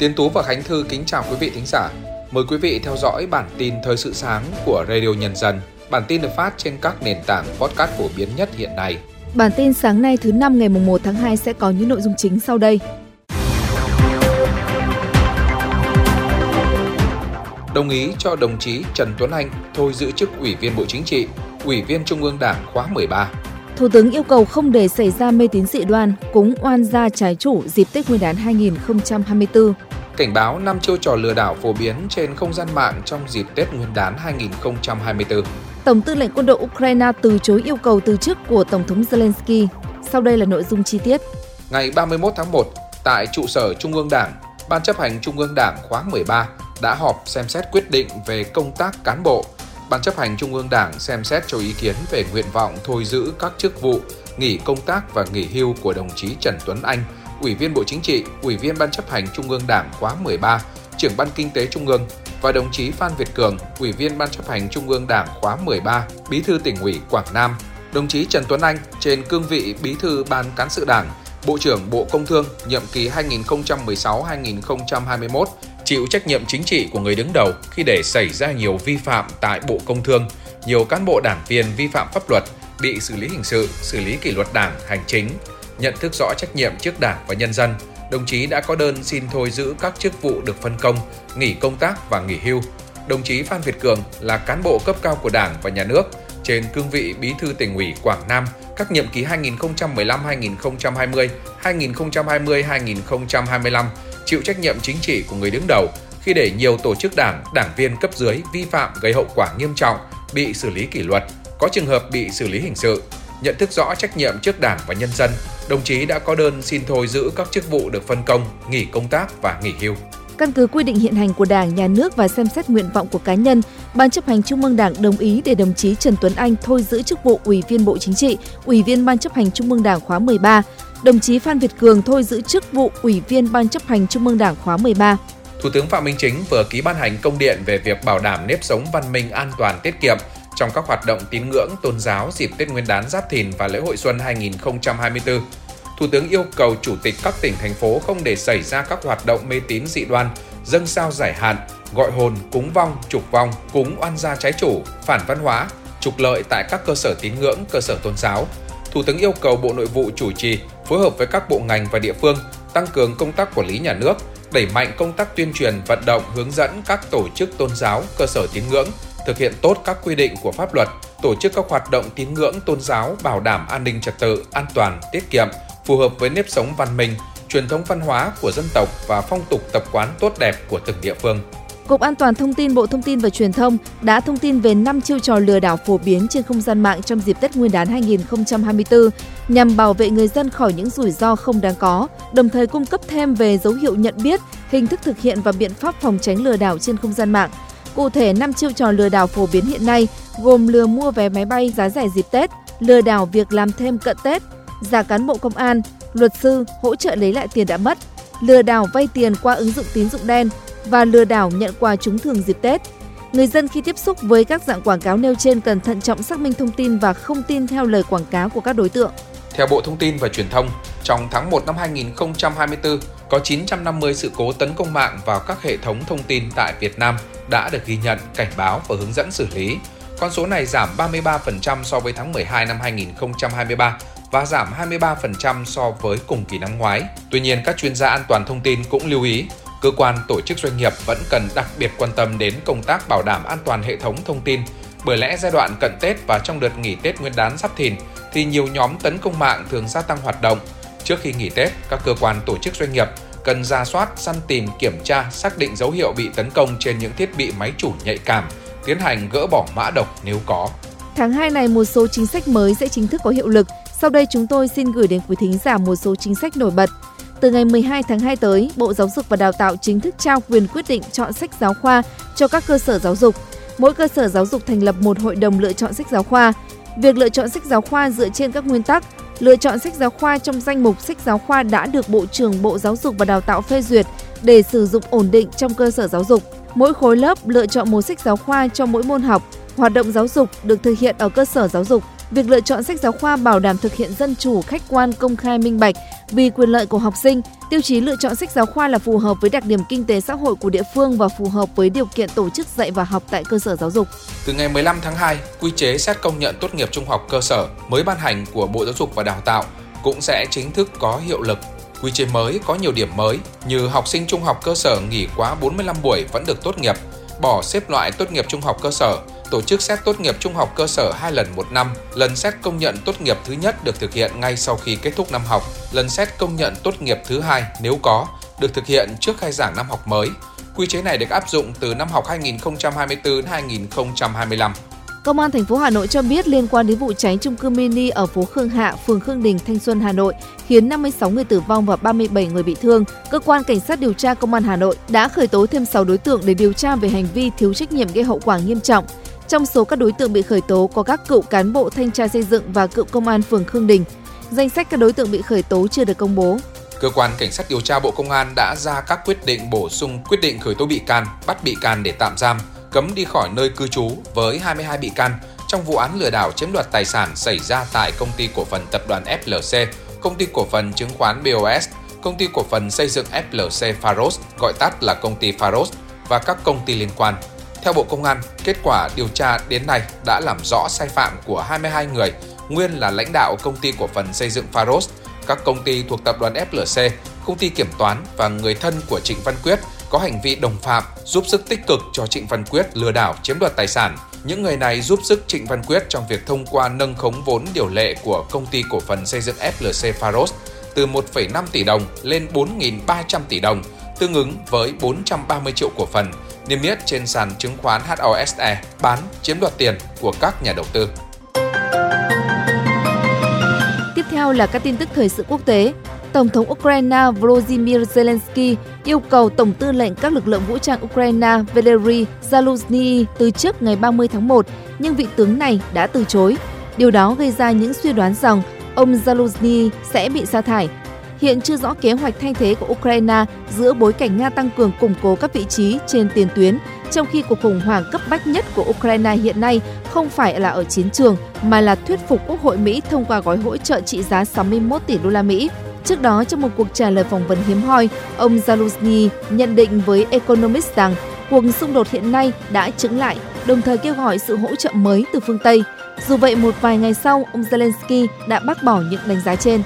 Tiến Tú và Khánh Thư kính chào quý vị thính giả. Mời quý vị theo dõi bản tin thời sự sáng của Radio Nhân dân. Bản tin được phát trên các nền tảng podcast phổ biến nhất hiện nay. Bản tin sáng nay thứ năm ngày 1 tháng 2 sẽ có những nội dung chính sau đây. Đồng ý cho đồng chí Trần Tuấn Anh thôi giữ chức Ủy viên Bộ Chính trị, Ủy viên Trung ương Đảng khóa 13. Thủ tướng yêu cầu không để xảy ra mê tín dị đoan, cúng oan gia trái chủ dịp Tết Nguyên đán 2024. Cảnh báo năm chiêu trò lừa đảo phổ biến trên không gian mạng trong dịp Tết Nguyên đán 2024. Tổng tư lệnh quân đội Ukraine từ chối yêu cầu từ chức của Tổng thống Zelensky. Sau đây là nội dung chi tiết. Ngày 31 tháng 1, tại trụ sở Trung ương Đảng, Ban chấp hành Trung ương Đảng khóa 13 đã họp xem xét quyết định về công tác cán bộ. Ban chấp hành Trung ương Đảng xem xét cho ý kiến về nguyện vọng thôi giữ các chức vụ, nghỉ công tác và nghỉ hưu của đồng chí Trần Tuấn Anh, Ủy viên Bộ Chính trị, Ủy viên Ban chấp hành Trung ương Đảng khóa 13, trưởng Ban Kinh tế Trung ương và đồng chí Phan Việt Cường, Ủy viên Ban chấp hành Trung ương Đảng khóa 13, Bí thư tỉnh ủy Quảng Nam. Đồng chí Trần Tuấn Anh trên cương vị Bí thư Ban Cán sự Đảng, Bộ trưởng Bộ Công Thương nhiệm kỳ 2016-2021 chịu trách nhiệm chính trị của người đứng đầu khi để xảy ra nhiều vi phạm tại Bộ Công Thương, nhiều cán bộ đảng viên vi phạm pháp luật bị xử lý hình sự, xử lý kỷ luật đảng, hành chính. Nhận thức rõ trách nhiệm trước đảng và nhân dân, đồng chí đã có đơn xin thôi giữ các chức vụ được phân công, nghỉ công tác và nghỉ hưu. Đồng chí Phan Việt Cường là cán bộ cấp cao của Đảng và Nhà nước trên cương vị Bí thư tỉnh ủy Quảng Nam các nhiệm kỳ 2015-2020, 2020-2025 chịu trách nhiệm chính trị của người đứng đầu khi để nhiều tổ chức đảng, đảng viên cấp dưới vi phạm gây hậu quả nghiêm trọng, bị xử lý kỷ luật, có trường hợp bị xử lý hình sự. Nhận thức rõ trách nhiệm trước Đảng và nhân dân, đồng chí đã có đơn xin thôi giữ các chức vụ được phân công, nghỉ công tác và nghỉ hưu. Căn cứ quy định hiện hành của Đảng, Nhà nước và xem xét nguyện vọng của cá nhân, Ban chấp hành Trung ương Đảng đồng ý để đồng chí Trần Tuấn Anh thôi giữ chức vụ Ủy viên Bộ Chính trị, Ủy viên Ban chấp hành Trung ương Đảng khóa 13, đồng chí Phan Việt Cường thôi giữ chức vụ Ủy viên Ban chấp hành Trung ương Đảng khóa 13. Thủ tướng Phạm Minh Chính vừa ký ban hành công điện về việc bảo đảm nếp sống văn minh an toàn tiết kiệm trong các hoạt động tín ngưỡng tôn giáo dịp Tết Nguyên đán Giáp Thìn và lễ hội xuân 2024. Thủ tướng yêu cầu chủ tịch các tỉnh thành phố không để xảy ra các hoạt động mê tín dị đoan, dâng sao giải hạn, gọi hồn, cúng vong, trục vong, cúng oan gia trái chủ, phản văn hóa, trục lợi tại các cơ sở tín ngưỡng, cơ sở tôn giáo. Thủ tướng yêu cầu Bộ Nội vụ chủ trì phối hợp với các bộ ngành và địa phương tăng cường công tác quản lý nhà nước, đẩy mạnh công tác tuyên truyền vận động hướng dẫn các tổ chức tôn giáo, cơ sở tín ngưỡng thực hiện tốt các quy định của pháp luật, tổ chức các hoạt động tín ngưỡng tôn giáo bảo đảm an ninh trật tự, an toàn, tiết kiệm, phù hợp với nếp sống văn minh, truyền thống văn hóa của dân tộc và phong tục tập quán tốt đẹp của từng địa phương. Cục An toàn Thông tin Bộ Thông tin và Truyền thông đã thông tin về 5 chiêu trò lừa đảo phổ biến trên không gian mạng trong dịp Tết Nguyên đán 2024 nhằm bảo vệ người dân khỏi những rủi ro không đáng có, đồng thời cung cấp thêm về dấu hiệu nhận biết, hình thức thực hiện và biện pháp phòng tránh lừa đảo trên không gian mạng. Cụ thể, 5 chiêu trò lừa đảo phổ biến hiện nay gồm lừa mua vé máy bay giá rẻ dịp Tết, lừa đảo việc làm thêm cận Tết, giả cán bộ công an, luật sư hỗ trợ lấy lại tiền đã mất, lừa đảo vay tiền qua ứng dụng tín dụng đen và lừa đảo nhận quà trúng thưởng dịp Tết. Người dân khi tiếp xúc với các dạng quảng cáo nêu trên cần thận trọng xác minh thông tin và không tin theo lời quảng cáo của các đối tượng. Theo Bộ Thông tin và Truyền thông, trong tháng 1 năm 2024, có 950 sự cố tấn công mạng vào các hệ thống thông tin tại Việt Nam đã được ghi nhận, cảnh báo và hướng dẫn xử lý. Con số này giảm 33% so với tháng 12 năm 2023 và giảm 23% so với cùng kỳ năm ngoái. Tuy nhiên, các chuyên gia an toàn thông tin cũng lưu ý, cơ quan tổ chức doanh nghiệp vẫn cần đặc biệt quan tâm đến công tác bảo đảm an toàn hệ thống thông tin, bởi lẽ giai đoạn cận Tết và trong đợt nghỉ Tết Nguyên đán sắp thìn thì nhiều nhóm tấn công mạng thường gia tăng hoạt động. Trước khi nghỉ Tết, các cơ quan tổ chức doanh nghiệp cần ra soát, săn tìm, kiểm tra, xác định dấu hiệu bị tấn công trên những thiết bị máy chủ nhạy cảm, tiến hành gỡ bỏ mã độc nếu có. Tháng 2 này một số chính sách mới sẽ chính thức có hiệu lực. Sau đây chúng tôi xin gửi đến quý thính giả một số chính sách nổi bật. Từ ngày 12 tháng 2 tới, Bộ Giáo dục và Đào tạo chính thức trao quyền quyết định chọn sách giáo khoa cho các cơ sở giáo dục. Mỗi cơ sở giáo dục thành lập một hội đồng lựa chọn sách giáo khoa. Việc lựa chọn sách giáo khoa dựa trên các nguyên tắc lựa chọn sách giáo khoa trong danh mục sách giáo khoa đã được Bộ trưởng Bộ Giáo dục và Đào tạo phê duyệt để sử dụng ổn định trong cơ sở giáo dục. Mỗi khối lớp lựa chọn một sách giáo khoa cho mỗi môn học. Hoạt động giáo dục được thực hiện ở cơ sở giáo dục. Việc lựa chọn sách giáo khoa bảo đảm thực hiện dân chủ, khách quan, công khai, minh bạch vì quyền lợi của học sinh. Tiêu chí lựa chọn sách giáo khoa là phù hợp với đặc điểm kinh tế xã hội của địa phương và phù hợp với điều kiện tổ chức dạy và học tại cơ sở giáo dục. Từ ngày 15 tháng 2, quy chế xét công nhận tốt nghiệp trung học cơ sở mới ban hành của Bộ Giáo dục và Đào tạo cũng sẽ chính thức có hiệu lực. Quy chế mới có nhiều điểm mới như học sinh trung học cơ sở nghỉ quá 45 buổi vẫn được tốt nghiệp, bỏ xếp loại tốt nghiệp trung học cơ sở, tổ chức xét tốt nghiệp trung học cơ sở hai lần một năm. Lần xét công nhận tốt nghiệp thứ nhất được thực hiện ngay sau khi kết thúc năm học. Lần xét công nhận tốt nghiệp thứ hai nếu có được thực hiện trước khai giảng năm học mới. Quy chế này được áp dụng từ năm học 2024-2025. Công an thành phố Hà Nội cho biết liên quan đến vụ cháy trung cư mini ở phố Khương Hạ, phường Khương Đình, Thanh Xuân, Hà Nội, khiến 56 người tử vong và 37 người bị thương, cơ quan cảnh sát điều tra Công an Hà Nội đã khởi tố thêm 6 đối tượng để điều tra về hành vi thiếu trách nhiệm gây hậu quả nghiêm trọng. Trong số các đối tượng bị khởi tố có các cựu cán bộ thanh tra xây dựng và cựu công an phường Khương Đình. Danh sách các đối tượng bị khởi tố chưa được công bố. Cơ quan Cảnh sát điều tra Bộ Công an đã ra các quyết định bổ sung quyết định khởi tố bị can, bắt bị can để tạm giam, cấm đi khỏi nơi cư trú với 22 bị can trong vụ án lừa đảo chiếm đoạt tài sản xảy ra tại công ty cổ phần tập đoàn FLC, công ty cổ phần chứng khoán BOS, công ty cổ phần xây dựng FLC faros gọi tắt là công ty faros và các công ty liên quan. Theo Bộ Công an, kết quả điều tra đến nay đã làm rõ sai phạm của 22 người, nguyên là lãnh đạo công ty cổ phần xây dựng Faros, các công ty thuộc tập đoàn FLC, công ty kiểm toán và người thân của Trịnh Văn Quyết có hành vi đồng phạm giúp sức tích cực cho Trịnh Văn Quyết lừa đảo chiếm đoạt tài sản. Những người này giúp sức Trịnh Văn Quyết trong việc thông qua nâng khống vốn điều lệ của công ty cổ phần xây dựng FLC Faros từ 1,5 tỷ đồng lên 4.300 tỷ đồng, tương ứng với 430 triệu cổ phần, niêm yết trên sàn chứng khoán HOSE, bán chiếm đoạt tiền của các nhà đầu tư. Tiếp theo là các tin tức thời sự quốc tế. Tổng thống Ukraine Volodymyr Zelensky yêu cầu Tổng tư lệnh các lực lượng vũ trang Ukraine Valery Zaluzny từ chức ngày 30 tháng 1, nhưng vị tướng này đã từ chối. Điều đó gây ra những suy đoán rằng ông Zaluzny sẽ bị sa thải. Hiện chưa rõ kế hoạch thay thế của Ukraine giữa bối cảnh Nga tăng cường củng cố các vị trí trên tiền tuyến, trong khi cuộc khủng hoảng cấp bách nhất của Ukraine hiện nay không phải là ở chiến trường mà là thuyết phục Quốc hội Mỹ thông qua gói hỗ trợ trị giá 61 tỷ đô la Mỹ. Trước đó, trong một cuộc trả lời phỏng vấn hiếm hoi, ông Zaluzny nhận định với Economist rằng cuộc xung đột hiện nay đã chứng lại, đồng thời kêu gọi sự hỗ trợ mới từ phương Tây. Dù vậy, một vài ngày sau, ông Zelensky đã bác bỏ những đánh giá trên.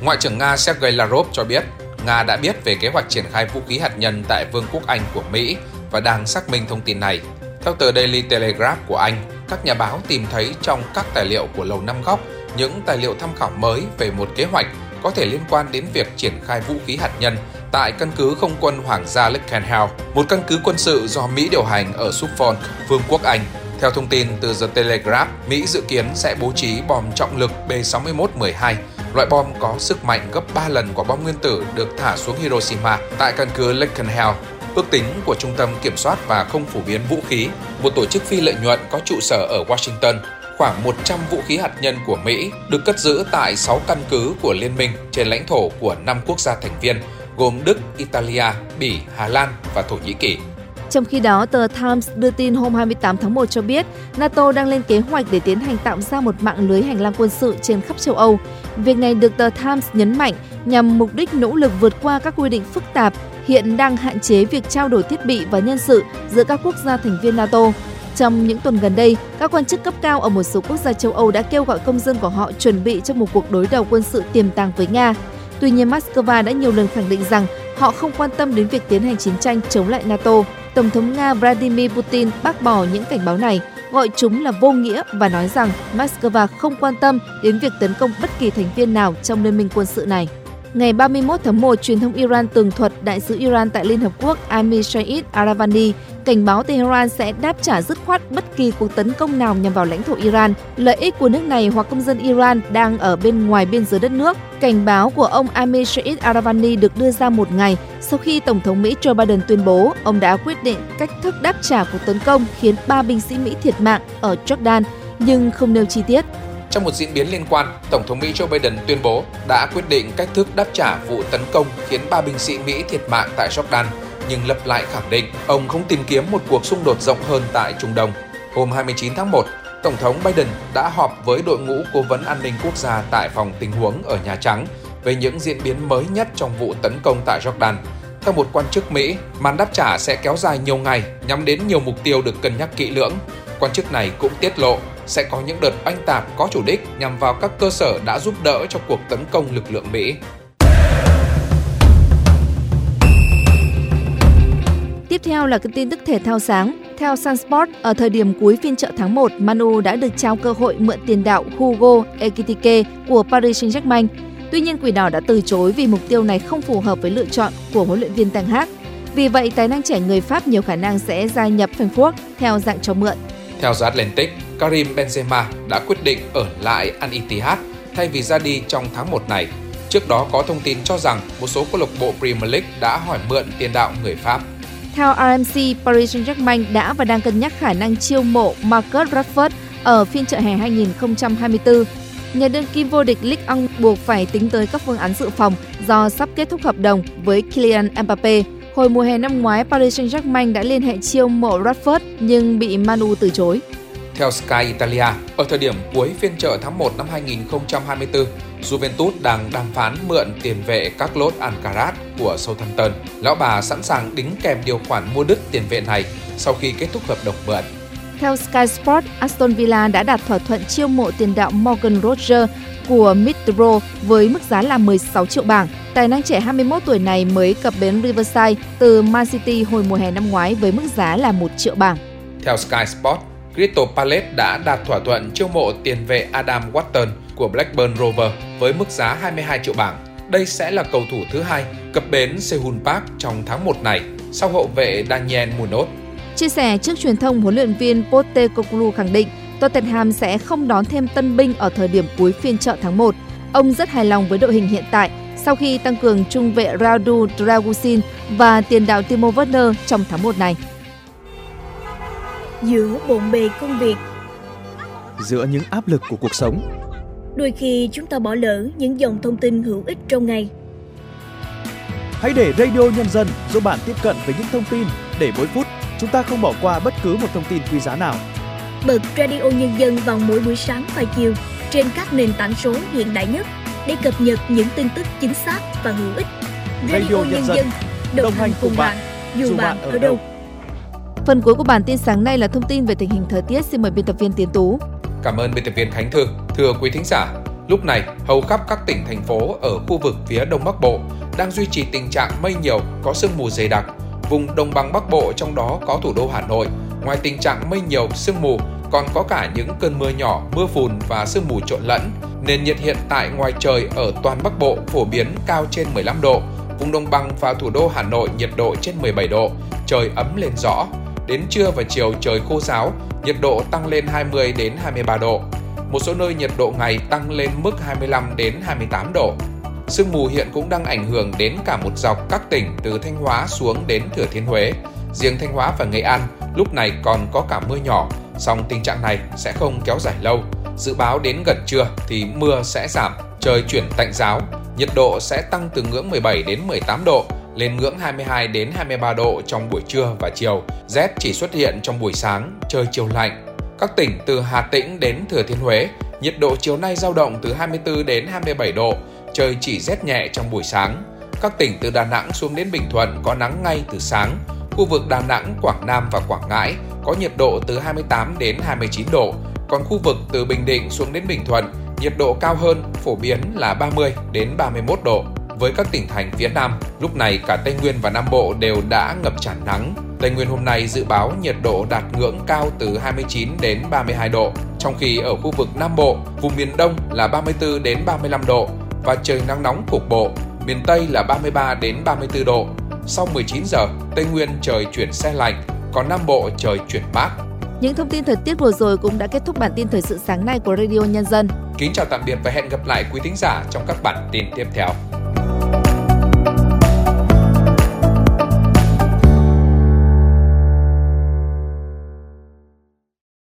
Ngoại trưởng Nga Sergei Lavrov cho biết, Nga đã biết về kế hoạch triển khai vũ khí hạt nhân tại Vương quốc Anh của Mỹ và đang xác minh thông tin này. Theo tờ Daily Telegraph của Anh, các nhà báo tìm thấy trong các tài liệu của Lầu Năm Góc những tài liệu tham khảo mới về một kế hoạch có thể liên quan đến việc triển khai vũ khí hạt nhân tại căn cứ không quân Hoàng gia Lakenhall, một căn cứ quân sự do Mỹ điều hành ở Suffolk, Vương quốc Anh. Theo thông tin từ The Telegraph, Mỹ dự kiến sẽ bố trí bom trọng lực B-61-12, loại bom có sức mạnh gấp 3 lần quả bom nguyên tử được thả xuống Hiroshima tại căn cứ Lakenhall. Ước tính của Trung tâm Kiểm soát và Không phổ biến vũ khí, một tổ chức phi lợi nhuận có trụ sở ở Washington, khoảng 100 vũ khí hạt nhân của Mỹ được cất giữ tại 6 căn cứ của Liên minh trên lãnh thổ của 5 quốc gia thành viên gồm Đức, Italia, Bỉ, Hà Lan và Thổ Nhĩ Kỳ. Trong khi đó, tờ Times đưa tin hôm 28 tháng 1 cho biết NATO đang lên kế hoạch để tiến hành tạo ra một mạng lưới hành lang quân sự trên khắp châu Âu. Việc này được tờ Times nhấn mạnh nhằm mục đích nỗ lực vượt qua các quy định phức tạp hiện đang hạn chế việc trao đổi thiết bị và nhân sự giữa các quốc gia thành viên NATO. Trong những tuần gần đây, các quan chức cấp cao ở một số quốc gia châu Âu đã kêu gọi công dân của họ chuẩn bị cho một cuộc đối đầu quân sự tiềm tàng với Nga. Tuy nhiên, Moscow đã nhiều lần khẳng định rằng họ không quan tâm đến việc tiến hành chiến tranh chống lại NATO. Tổng thống Nga Vladimir Putin bác bỏ những cảnh báo này, gọi chúng là vô nghĩa và nói rằng Moscow không quan tâm đến việc tấn công bất kỳ thành viên nào trong liên minh quân sự này. Ngày 31 tháng 1, truyền thông Iran tường thuật đại sứ Iran tại Liên Hợp Quốc Amir Saeed Aravani cảnh báo Tehran sẽ đáp trả dứt khoát bất kỳ cuộc tấn công nào nhằm vào lãnh thổ Iran, lợi ích của nước này hoặc công dân Iran đang ở bên ngoài biên giới đất nước. Cảnh báo của ông Amir Saeed Aravani được đưa ra một ngày sau khi Tổng thống Mỹ Joe Biden tuyên bố ông đã quyết định cách thức đáp trả cuộc tấn công khiến ba binh sĩ Mỹ thiệt mạng ở Jordan, nhưng không nêu chi tiết. Trong một diễn biến liên quan, Tổng thống Mỹ Joe Biden tuyên bố đã quyết định cách thức đáp trả vụ tấn công khiến ba binh sĩ Mỹ thiệt mạng tại Jordan, nhưng lập lại khẳng định ông không tìm kiếm một cuộc xung đột rộng hơn tại Trung Đông. Hôm 29 tháng 1, Tổng thống Biden đã họp với đội ngũ cố vấn an ninh quốc gia tại phòng tình huống ở Nhà Trắng về những diễn biến mới nhất trong vụ tấn công tại Jordan. Theo một quan chức Mỹ, màn đáp trả sẽ kéo dài nhiều ngày nhắm đến nhiều mục tiêu được cân nhắc kỹ lưỡng. Quan chức này cũng tiết lộ sẽ có những đợt oanh tạc có chủ đích nhằm vào các cơ sở đã giúp đỡ cho cuộc tấn công lực lượng Mỹ. Tiếp theo là cái tin tức thể thao sáng. Theo Sunsport, ở thời điểm cuối phiên chợ tháng 1, Manu đã được trao cơ hội mượn tiền đạo Hugo Ekitike của Paris Saint-Germain. Tuy nhiên, Quỷ Đỏ đã từ chối vì mục tiêu này không phù hợp với lựa chọn của huấn luyện viên Ten Hag. Vì vậy, tài năng trẻ người Pháp nhiều khả năng sẽ gia nhập Frankfurt theo dạng cho mượn. Theo The Atlantic, Karim Benzema đã quyết định ở lại Al Ittihad thay vì ra đi trong tháng 1 này. Trước đó có thông tin cho rằng một số câu lạc bộ Premier League đã hỏi mượn tiền đạo người Pháp. Theo RMC, Paris Saint-Germain đã và đang cân nhắc khả năng chiêu mộ Marcus Rashford ở phiên chợ hè 2024. Nhà đương kim vô địch Ligue 1 buộc phải tính tới các phương án dự phòng do sắp kết thúc hợp đồng với Kylian Mbappe. Hồi mùa hè năm ngoái, Paris Saint-Germain đã liên hệ chiêu mộ Rashford nhưng bị Manu từ chối. Theo Sky Italia, ở thời điểm cuối phiên chợ tháng 1 năm 2024, Juventus đang đàm phán mượn tiền vệ Carlos Alcaraz của Southampton. Lão bà sẵn sàng đính kèm điều khoản mua đứt tiền vệ này sau khi kết thúc hợp đồng mượn. Theo Sky Sport, Aston Villa đã đạt thỏa thuận chiêu mộ tiền đạo Morgan Roger của Middlesbrough với mức giá là 16 triệu bảng. Tài năng trẻ 21 tuổi này mới cập bến Riverside từ Man City hồi mùa hè năm ngoái với mức giá là 1 triệu bảng. Theo Sky Sport, Crystal Palace đã đạt thỏa thuận chiêu mộ tiền vệ Adam Watton của Blackburn Rover với mức giá 22 triệu bảng. Đây sẽ là cầu thủ thứ hai cập bến Sehun Park trong tháng 1 này, sau hậu vệ Daniel Munoz. Chia sẻ trước truyền thông, huấn luyện viên Postecoglou khẳng định Tottenham sẽ không đón thêm tân binh ở thời điểm cuối phiên chợ tháng 1. Ông rất hài lòng với đội hình hiện tại sau khi tăng cường trung vệ Radu Dragusin và tiền đạo Timo Werner trong tháng 1 này. Giữa bộn bề công việc, giữa những áp lực của cuộc sống, đôi khi chúng ta bỏ lỡ những dòng thông tin hữu ích trong ngày. Hãy để Radio Nhân dân giúp bạn tiếp cận với những thông tin để mỗi phút chúng ta không bỏ qua bất cứ một thông tin quý giá nào. Bật Radio Nhân dân vào mỗi buổi sáng và chiều trên các nền tảng số hiện đại nhất để cập nhật những tin tức chính xác và hữu ích. Radio, Radio Nhân, Nhân dân đồng hành cùng bạn, dù bạn ở đâu. Phần cuối của bản tin sáng nay là thông tin về tình hình thời tiết. Xin mời biên tập viên Tiến Tú. Cảm ơn biên tập viên Khánh Thư. Thưa quý thính giả, lúc này hầu khắp các tỉnh thành phố ở khu vực phía Đông Bắc Bộ đang duy trì tình trạng mây nhiều, có sương mù dày đặc. Vùng Đồng bằng Bắc Bộ trong đó có thủ đô Hà Nội, ngoài tình trạng mây nhiều, sương mù còn có cả những cơn mưa nhỏ, mưa phùn và sương mù trộn lẫn. Nền nhiệt hiện tại ngoài trời ở toàn Bắc Bộ phổ biến cao trên 15 độ, vùng đồng bằng và thủ đô Hà Nội nhiệt độ trên 17 độ, trời ấm lên rõ. Đến trưa và chiều trời khô ráo, nhiệt độ tăng lên 20 đến 23 độ. Một số nơi nhiệt độ ngày tăng lên mức 25 đến 28 độ. Sương mù hiện cũng đang ảnh hưởng đến cả một dọc các tỉnh từ Thanh Hóa xuống đến Thừa Thiên Huế. Riêng Thanh Hóa và Nghệ An lúc này còn có cả mưa nhỏ, song tình trạng này sẽ không kéo dài lâu. Dự báo đến gần trưa thì mưa sẽ giảm, trời chuyển tạnh giáo, nhiệt độ sẽ tăng từ ngưỡng 17 đến 18 độ lên ngưỡng 22 đến 23 độ trong buổi trưa và chiều. Rét chỉ xuất hiện trong buổi sáng, trời chiều lạnh. Các tỉnh từ Hà Tĩnh đến Thừa Thiên Huế, nhiệt độ chiều nay dao động từ 24 đến 27 độ, trời chỉ rét nhẹ trong buổi sáng. Các tỉnh từ Đà Nẵng xuống đến Bình Thuận có nắng ngay từ sáng. Khu vực Đà Nẵng, Quảng Nam và Quảng Ngãi có nhiệt độ từ 28 đến 29 độ, còn khu vực từ Bình Định xuống đến Bình Thuận, nhiệt độ cao hơn, phổ biến là 30 đến 31 độ. Với các tỉnh thành phía Nam, lúc này cả Tây Nguyên và Nam Bộ đều đã ngập tràn nắng. Tây Nguyên hôm nay dự báo nhiệt độ đạt ngưỡng cao từ 29 đến 32 độ, trong khi ở khu vực Nam Bộ, vùng miền Đông là 34 đến 35 độ và trời nắng nóng cục bộ, miền Tây là 33 đến 34 độ. Sau 19 giờ, Tây Nguyên trời chuyển xe lạnh, còn Nam Bộ trời chuyển mát. Những thông tin thời tiết vừa rồi cũng đã kết thúc bản tin thời sự sáng nay của Radio Nhân dân. Kính chào tạm biệt và hẹn gặp lại quý thính giả trong các bản tin tiếp theo.